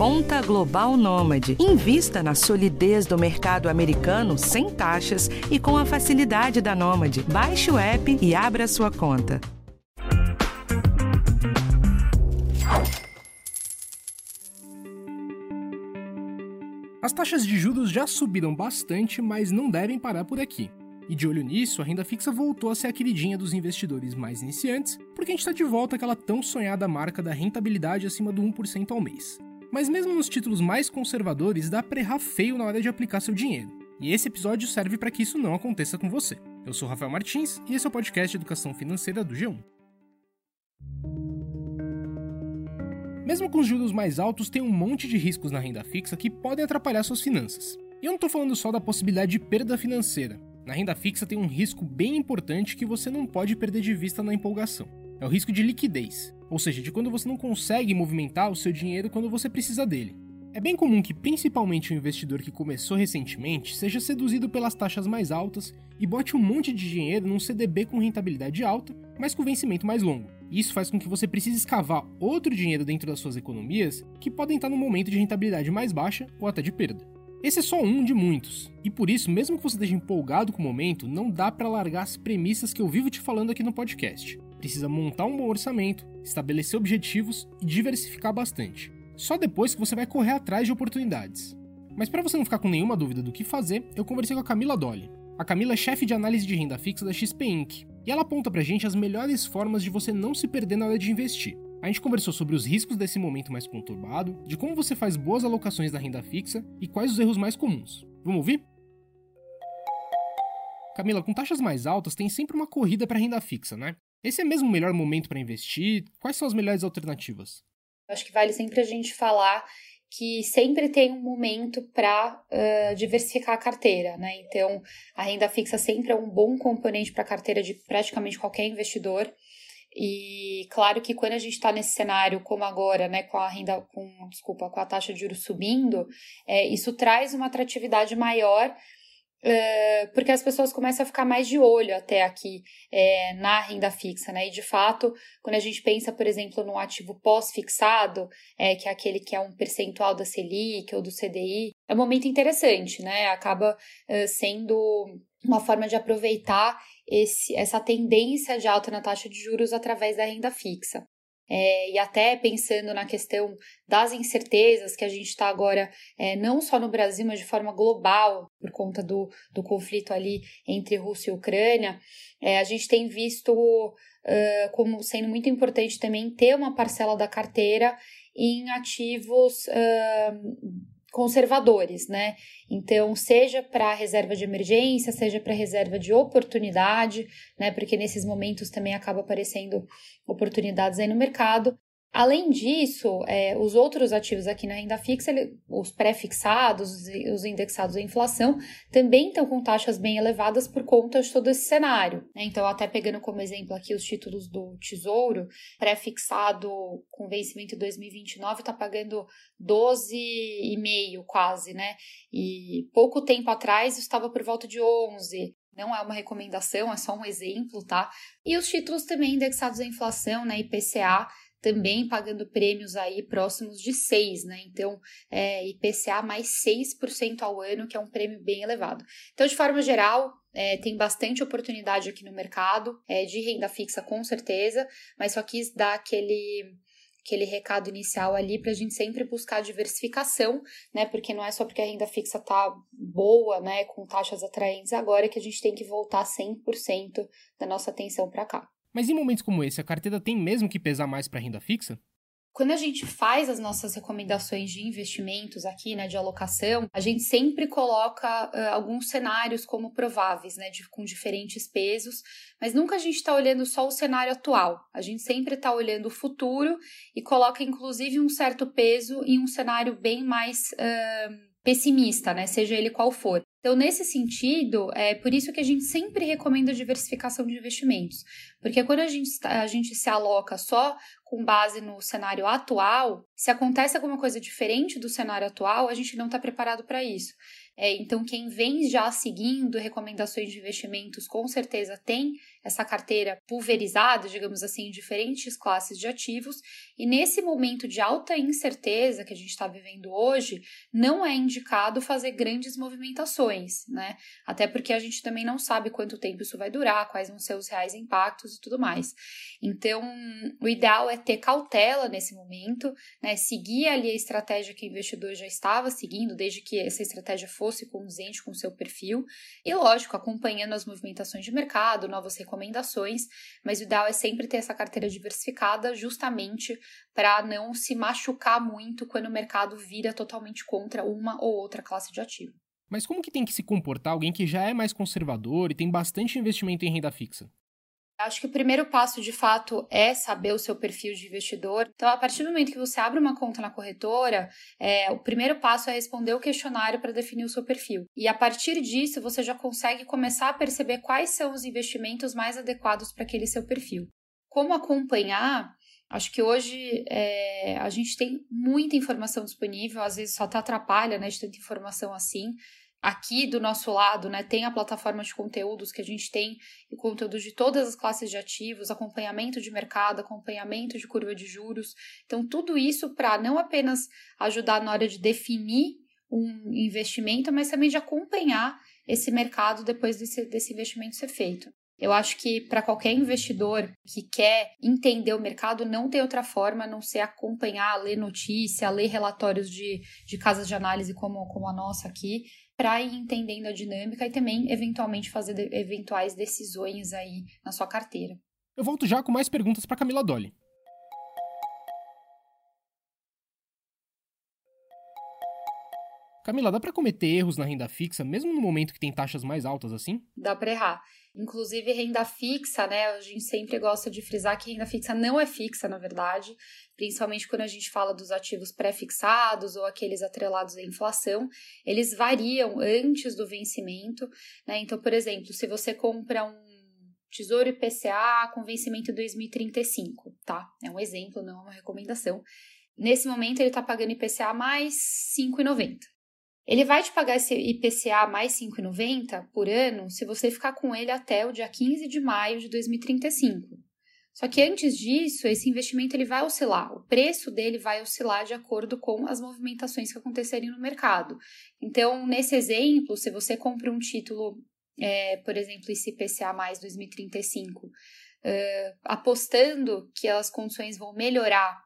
Conta Global Nômade. Invista na solidez do mercado americano sem taxas e com a facilidade da Nômade. Baixe o app e abra sua conta. As taxas de juros já subiram bastante, mas não devem parar por aqui. E de olho nisso, a renda fixa voltou a ser a queridinha dos investidores mais iniciantes, porque a gente está de volta àquela tão sonhada marca da rentabilidade acima do 1% ao mês. Mas mesmo nos títulos mais conservadores, dá pra errar feio na hora de aplicar seu dinheiro. E esse episódio serve para que isso não aconteça com você. Eu sou Rafael Martins e esse é o podcast Educação Financeira do G1. Mesmo com os juros mais altos, tem um monte de riscos na renda fixa que podem atrapalhar suas finanças. E eu não estou falando só da possibilidade de perda financeira. Na renda fixa tem um risco bem importante que você não pode perder de vista na empolgação. É o risco de liquidez, ou seja, de quando você não consegue movimentar o seu dinheiro quando você precisa dele. É bem comum que, principalmente o investidor que começou recentemente, seja seduzido pelas taxas mais altas e bote um monte de dinheiro num CDB com rentabilidade alta, mas com vencimento mais longo. Isso faz com que você precise escavar outro dinheiro dentro das suas economias que podem estar no momento de rentabilidade mais baixa ou até de perda. Esse é só um de muitos, e por isso, mesmo que você esteja empolgado com o momento, não dá para largar as premissas que eu vivo te falando aqui no podcast. Precisa montar um bom orçamento, estabelecer objetivos e diversificar bastante. Só depois que você vai correr atrás de oportunidades. Mas para você não ficar com nenhuma dúvida do que fazer, eu conversei com a Camila Dolly. A Camila é chefe de análise de renda fixa da XP Inc. E ela aponta pra gente as melhores formas de você não se perder na hora de investir. A gente conversou sobre os riscos desse momento mais conturbado, de como você faz boas alocações da renda fixa e quais os erros mais comuns. Vamos ouvir? Camila, com taxas mais altas tem sempre uma corrida para renda fixa, né? Esse é mesmo o melhor momento para investir? Quais são as melhores alternativas? Acho que vale sempre a gente falar que sempre tem um momento para uh, diversificar a carteira, né? Então, a renda fixa sempre é um bom componente para a carteira de praticamente qualquer investidor. E claro que quando a gente está nesse cenário como agora, né, com a renda, com desculpa, com a taxa de juros subindo, é, isso traz uma atratividade maior porque as pessoas começam a ficar mais de olho até aqui é, na renda fixa, né? E de fato, quando a gente pensa, por exemplo, no ativo pós-fixado, é, que é aquele que é um percentual da Selic ou do CDI, é um momento interessante, né? Acaba sendo uma forma de aproveitar esse, essa tendência de alta na taxa de juros através da renda fixa. É, e até pensando na questão das incertezas que a gente está agora, é, não só no Brasil, mas de forma global, por conta do, do conflito ali entre Rússia e Ucrânia, é, a gente tem visto uh, como sendo muito importante também ter uma parcela da carteira em ativos. Uh, conservadores, né? Então, seja para reserva de emergência, seja para reserva de oportunidade, né? Porque nesses momentos também acaba aparecendo oportunidades aí no mercado. Além disso, é, os outros ativos aqui na renda fixa, os pré-fixados, os indexados à inflação, também estão com taxas bem elevadas por conta de todo esse cenário. Né? Então, até pegando como exemplo aqui os títulos do Tesouro, pré-fixado com vencimento em 2029 está pagando 12,5 quase, né? E pouco tempo atrás estava por volta de 11. Não é uma recomendação, é só um exemplo, tá? E os títulos também indexados à inflação, né? IPCA também pagando prêmios aí próximos de 6, né? Então, é, IPCA mais 6% ao ano, que é um prêmio bem elevado. Então, de forma geral, é, tem bastante oportunidade aqui no mercado, é, de renda fixa com certeza, mas só quis dar aquele aquele recado inicial ali para a gente sempre buscar diversificação, né? Porque não é só porque a renda fixa tá boa, né, com taxas atraentes agora que a gente tem que voltar 100% da nossa atenção para cá. Mas em momentos como esse, a carteira tem mesmo que pesar mais para renda fixa? Quando a gente faz as nossas recomendações de investimentos aqui, né, de alocação, a gente sempre coloca uh, alguns cenários como prováveis, né, de, com diferentes pesos, mas nunca a gente está olhando só o cenário atual. A gente sempre está olhando o futuro e coloca inclusive um certo peso em um cenário bem mais uh, pessimista, né, seja ele qual for. Então, nesse sentido, é por isso que a gente sempre recomenda diversificação de investimentos. Porque quando a gente, a gente se aloca só com base no cenário atual, se acontece alguma coisa diferente do cenário atual, a gente não está preparado para isso. É, então, quem vem já seguindo recomendações de investimentos, com certeza tem essa carteira pulverizada, digamos assim, em diferentes classes de ativos. E nesse momento de alta incerteza que a gente está vivendo hoje, não é indicado fazer grandes movimentações, né? Até porque a gente também não sabe quanto tempo isso vai durar, quais vão ser os reais impactos e tudo mais. Então, o ideal é ter cautela nesse momento, né? Seguir ali a estratégia que o investidor já estava seguindo, desde que essa estratégia fosse condizente com o seu perfil, e lógico, acompanhando as movimentações de mercado, novas recomendações, mas o ideal é sempre ter essa carteira diversificada, justamente para não se machucar muito quando o mercado vira totalmente contra uma ou outra classe de ativo. Mas como que tem que se comportar alguém que já é mais conservador e tem bastante investimento em renda fixa? Acho que o primeiro passo, de fato, é saber o seu perfil de investidor. Então, a partir do momento que você abre uma conta na corretora, é, o primeiro passo é responder o questionário para definir o seu perfil. E a partir disso, você já consegue começar a perceber quais são os investimentos mais adequados para aquele seu perfil. Como acompanhar? Acho que hoje é, a gente tem muita informação disponível, às vezes só até atrapalha né, de tanta informação assim aqui do nosso lado, né, tem a plataforma de conteúdos que a gente tem conteúdos de todas as classes de ativos, acompanhamento de mercado, acompanhamento de curva de juros. Então, tudo isso para não apenas ajudar na hora de definir um investimento, mas também de acompanhar esse mercado depois desse, desse investimento ser feito. Eu acho que para qualquer investidor que quer entender o mercado, não tem outra forma a não ser acompanhar, ler notícia, ler relatórios de, de casas de análise como, como a nossa aqui, para ir entendendo a dinâmica e também, eventualmente, fazer de, eventuais decisões aí na sua carteira. Eu volto já com mais perguntas para Camila Dolly. Camila, dá para cometer erros na renda fixa, mesmo no momento que tem taxas mais altas assim? Dá para errar. Inclusive, renda fixa, né? A gente sempre gosta de frisar que renda fixa não é fixa, na verdade, principalmente quando a gente fala dos ativos pré-fixados ou aqueles atrelados à inflação, eles variam antes do vencimento, né? Então, por exemplo, se você compra um Tesouro IPCA com vencimento em 2035, tá? É um exemplo, não é uma recomendação. Nesse momento, ele está pagando IPCA mais 5,90. Ele vai te pagar esse IPCA mais 5,90 por ano se você ficar com ele até o dia 15 de maio de 2035. Só que antes disso, esse investimento ele vai oscilar, o preço dele vai oscilar de acordo com as movimentações que acontecerem no mercado. Então, nesse exemplo, se você compra um título, é, por exemplo, esse IPCA mais 2035, uh, apostando que as condições vão melhorar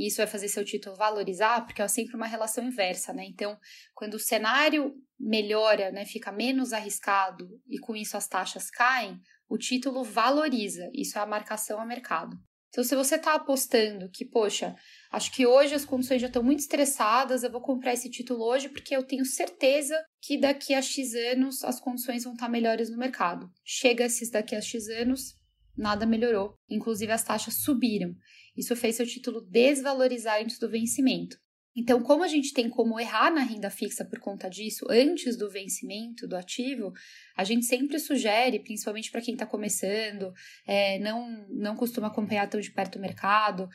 e isso vai fazer seu título valorizar, porque é sempre uma relação inversa, né? Então, quando o cenário melhora, né, fica menos arriscado e com isso as taxas caem, o título valoriza. Isso é a marcação a mercado. Então, se você está apostando que, poxa, acho que hoje as condições já estão muito estressadas, eu vou comprar esse título hoje porque eu tenho certeza que daqui a X anos as condições vão estar tá melhores no mercado. Chega esses daqui a X anos, nada melhorou. Inclusive as taxas subiram. Isso fez seu título desvalorizar antes do vencimento. Então, como a gente tem como errar na renda fixa por conta disso, antes do vencimento do ativo, a gente sempre sugere, principalmente para quem está começando, é, não, não costuma acompanhar tão de perto o mercado,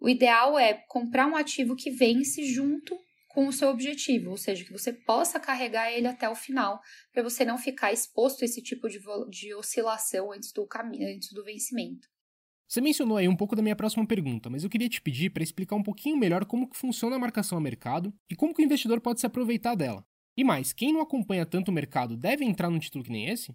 o ideal é comprar um ativo que vence junto com o seu objetivo, ou seja, que você possa carregar ele até o final, para você não ficar exposto a esse tipo de, de oscilação antes do, antes do vencimento. Você mencionou aí um pouco da minha próxima pergunta, mas eu queria te pedir para explicar um pouquinho melhor como que funciona a marcação a mercado e como que o investidor pode se aproveitar dela. E mais, quem não acompanha tanto o mercado deve entrar num título que nem esse?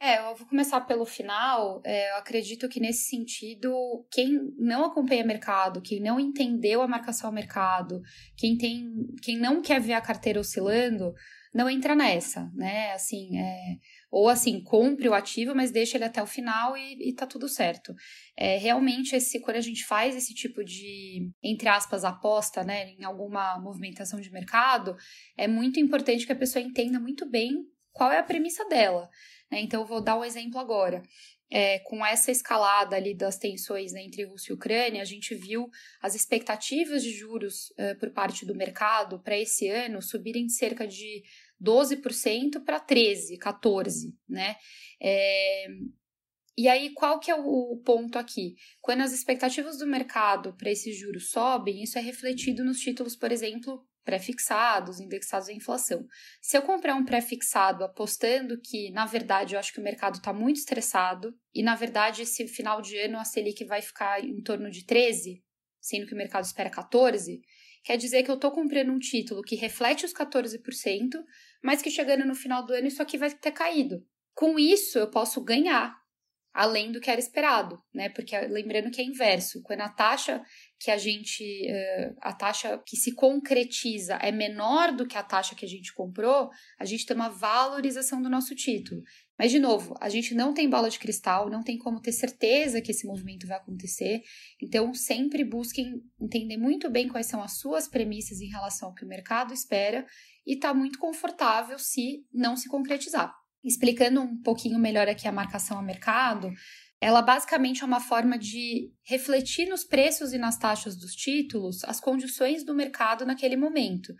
É, eu vou começar pelo final. É, eu acredito que nesse sentido, quem não acompanha mercado, quem não entendeu a marcação ao mercado, quem tem, quem não quer ver a carteira oscilando, não entra nessa, né? Assim, é, ou assim, compre o ativo, mas deixa ele até o final e, e tá tudo certo. É, realmente, esse, quando a gente faz esse tipo de, entre aspas, aposta, né, em alguma movimentação de mercado, é muito importante que a pessoa entenda muito bem qual é a premissa dela. Né? Então, eu vou dar um exemplo agora. É, com essa escalada ali das tensões né, entre Rússia e Ucrânia, a gente viu as expectativas de juros uh, por parte do mercado para esse ano subirem cerca de 12% para 13%, 14%, né? É... E aí, qual que é o ponto aqui? Quando as expectativas do mercado para esses juros sobem, isso é refletido nos títulos, por exemplo, pré-fixados, indexados à inflação. Se eu comprar um pré-fixado apostando que, na verdade, eu acho que o mercado está muito estressado e, na verdade, esse final de ano a Selic vai ficar em torno de 13, sendo que o mercado espera 14, quer dizer que eu estou comprando um título que reflete os 14%, mas que chegando no final do ano isso aqui vai ter caído. Com isso, eu posso ganhar além do que era esperado, né? Porque lembrando que é inverso, quando a taxa que a gente, uh, a taxa que se concretiza é menor do que a taxa que a gente comprou, a gente tem uma valorização do nosso título. Mas, de novo, a gente não tem bola de cristal, não tem como ter certeza que esse movimento vai acontecer. Então, sempre busquem entender muito bem quais são as suas premissas em relação ao que o mercado espera e tá muito confortável se não se concretizar. Explicando um pouquinho melhor aqui a marcação a mercado, ela basicamente é uma forma de refletir nos preços e nas taxas dos títulos as condições do mercado naquele momento.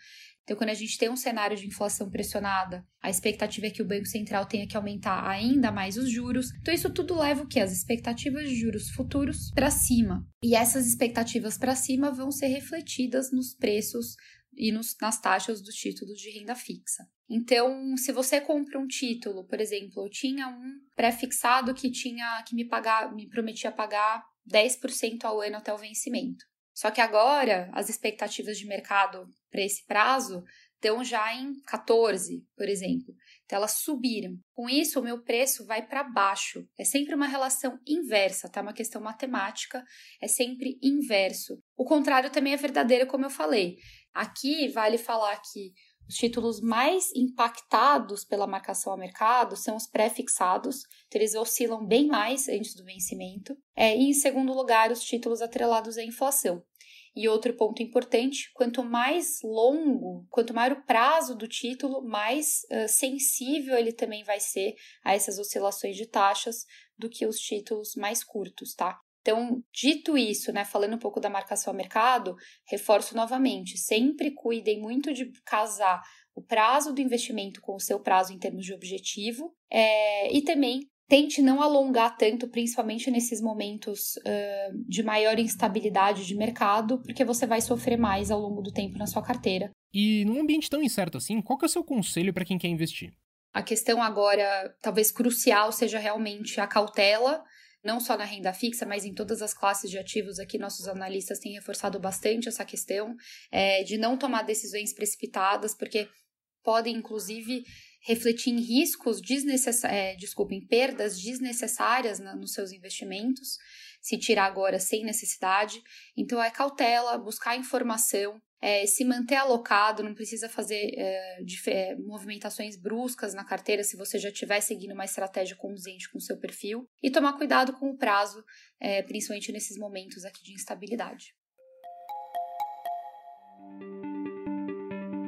Então, quando a gente tem um cenário de inflação pressionada, a expectativa é que o Banco Central tenha que aumentar ainda mais os juros. Então, isso tudo leva o quê? As expectativas de juros futuros para cima. E essas expectativas para cima vão ser refletidas nos preços e nos, nas taxas dos títulos de renda fixa. Então, se você compra um título, por exemplo, eu tinha um pré-fixado que tinha que me pagar, me prometia pagar 10% ao ano até o vencimento. Só que agora as expectativas de mercado para esse prazo estão já em 14, por exemplo. Então elas subiram. Com isso, o meu preço vai para baixo. É sempre uma relação inversa, tá? Uma questão matemática, é sempre inverso. O contrário também é verdadeiro, como eu falei. Aqui vale falar que os títulos mais impactados pela marcação a mercado são os pré-fixados, então eles oscilam bem mais antes do vencimento. É, e, em segundo lugar, os títulos atrelados à inflação. E outro ponto importante: quanto mais longo, quanto maior o prazo do título, mais uh, sensível ele também vai ser a essas oscilações de taxas do que os títulos mais curtos, tá? Então, dito isso, né, falando um pouco da marcação a mercado, reforço novamente, sempre cuidem muito de casar o prazo do investimento com o seu prazo em termos de objetivo é, e também tente não alongar tanto, principalmente nesses momentos uh, de maior instabilidade de mercado, porque você vai sofrer mais ao longo do tempo na sua carteira. E num ambiente tão incerto assim, qual que é o seu conselho para quem quer investir? A questão agora, talvez crucial, seja realmente a cautela não só na renda fixa, mas em todas as classes de ativos aqui, nossos analistas têm reforçado bastante essa questão é, de não tomar decisões precipitadas, porque podem, inclusive, refletir em riscos desnecessários, é, desculpa, em perdas desnecessárias na, nos seus investimentos, se tirar agora sem necessidade. Então, é cautela, buscar informação, é, se manter alocado, não precisa fazer é, é, movimentações bruscas na carteira se você já estiver seguindo uma estratégia conduzente com o seu perfil e tomar cuidado com o prazo, é, principalmente nesses momentos aqui de instabilidade.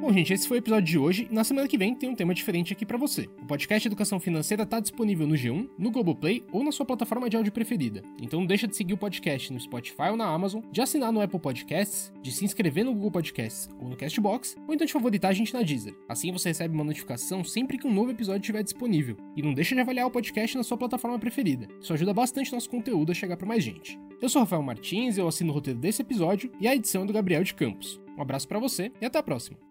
Bom, gente, esse foi o episódio de hoje. Na semana que vem tem um tema diferente aqui para você. O podcast Educação Financeira tá disponível no G1, no Globoplay ou na sua plataforma de áudio preferida. Então não deixa de seguir o podcast no Spotify ou na Amazon, de assinar no Apple Podcasts, de se inscrever no Google Podcasts ou no Castbox, ou então de favoritar a gente na Deezer. Assim você recebe uma notificação sempre que um novo episódio estiver disponível. E não deixa de avaliar o podcast na sua plataforma preferida. Isso ajuda bastante nosso conteúdo a chegar para mais gente. Eu sou Rafael Martins, eu assino o roteiro desse episódio e a edição é do Gabriel de Campos. Um abraço para você e até a próxima.